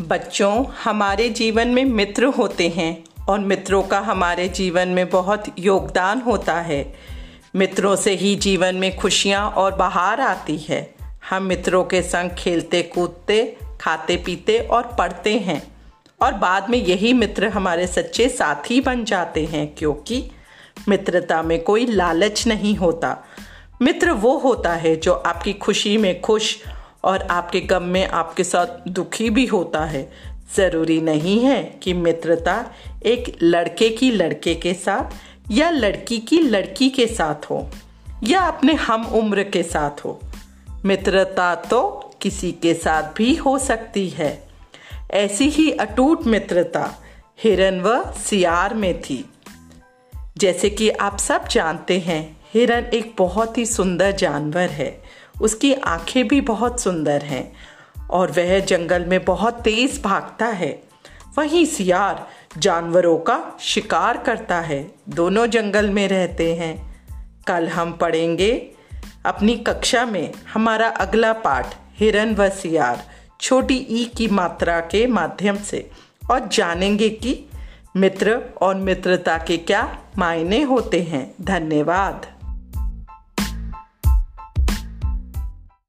बच्चों, हमारे जीवन में मित्र होते हैं और मित्रों का हमारे जीवन में बहुत योगदान होता है। मित्रों से ही जीवन में खुशियाँ और बहार आती है। हम मित्रों के संग खेलते, कूदते, खाते, पीते और पढ़ते हैं। और बाद में यही मित्र हमारे सच्चे साथी बन जाते हैं, क्योंकि मित्रता में कोई लालच नहीं होता। मित्र वो होता है जो आपकी खुशी में खुश और आपके गम में आपके साथ दुखी भी होता है। ज़रूरी नहीं है कि मित्रता एक लड़के की लड़के के साथ या लड़की की लड़की के साथ हो, या अपने हम उम्र के साथ हो। मित्रता तो किसी के साथ भी हो सकती है। ऐसी ही अटूट मित्रता हिरन व सियार में थी। जैसे कि आप सब जानते हैं, हिरन एक बहुत ही सुंदर जानवर है उसकी आँखें भी बहुत सुंदर हैं और वह जंगल में बहुत तेज भागता है। वहीं सियार जानवरों का शिकार करता है। दोनों जंगल में रहते हैं। कल हम पढ़ेंगे अपनी कक्षा में हमारा अगला पाठ, हिरन व सियार, छोटी ई की मात्रा के माध्यम से। और जानेंगे कि मित्र और मित्रता के क्या मायने होते हैं। धन्यवाद।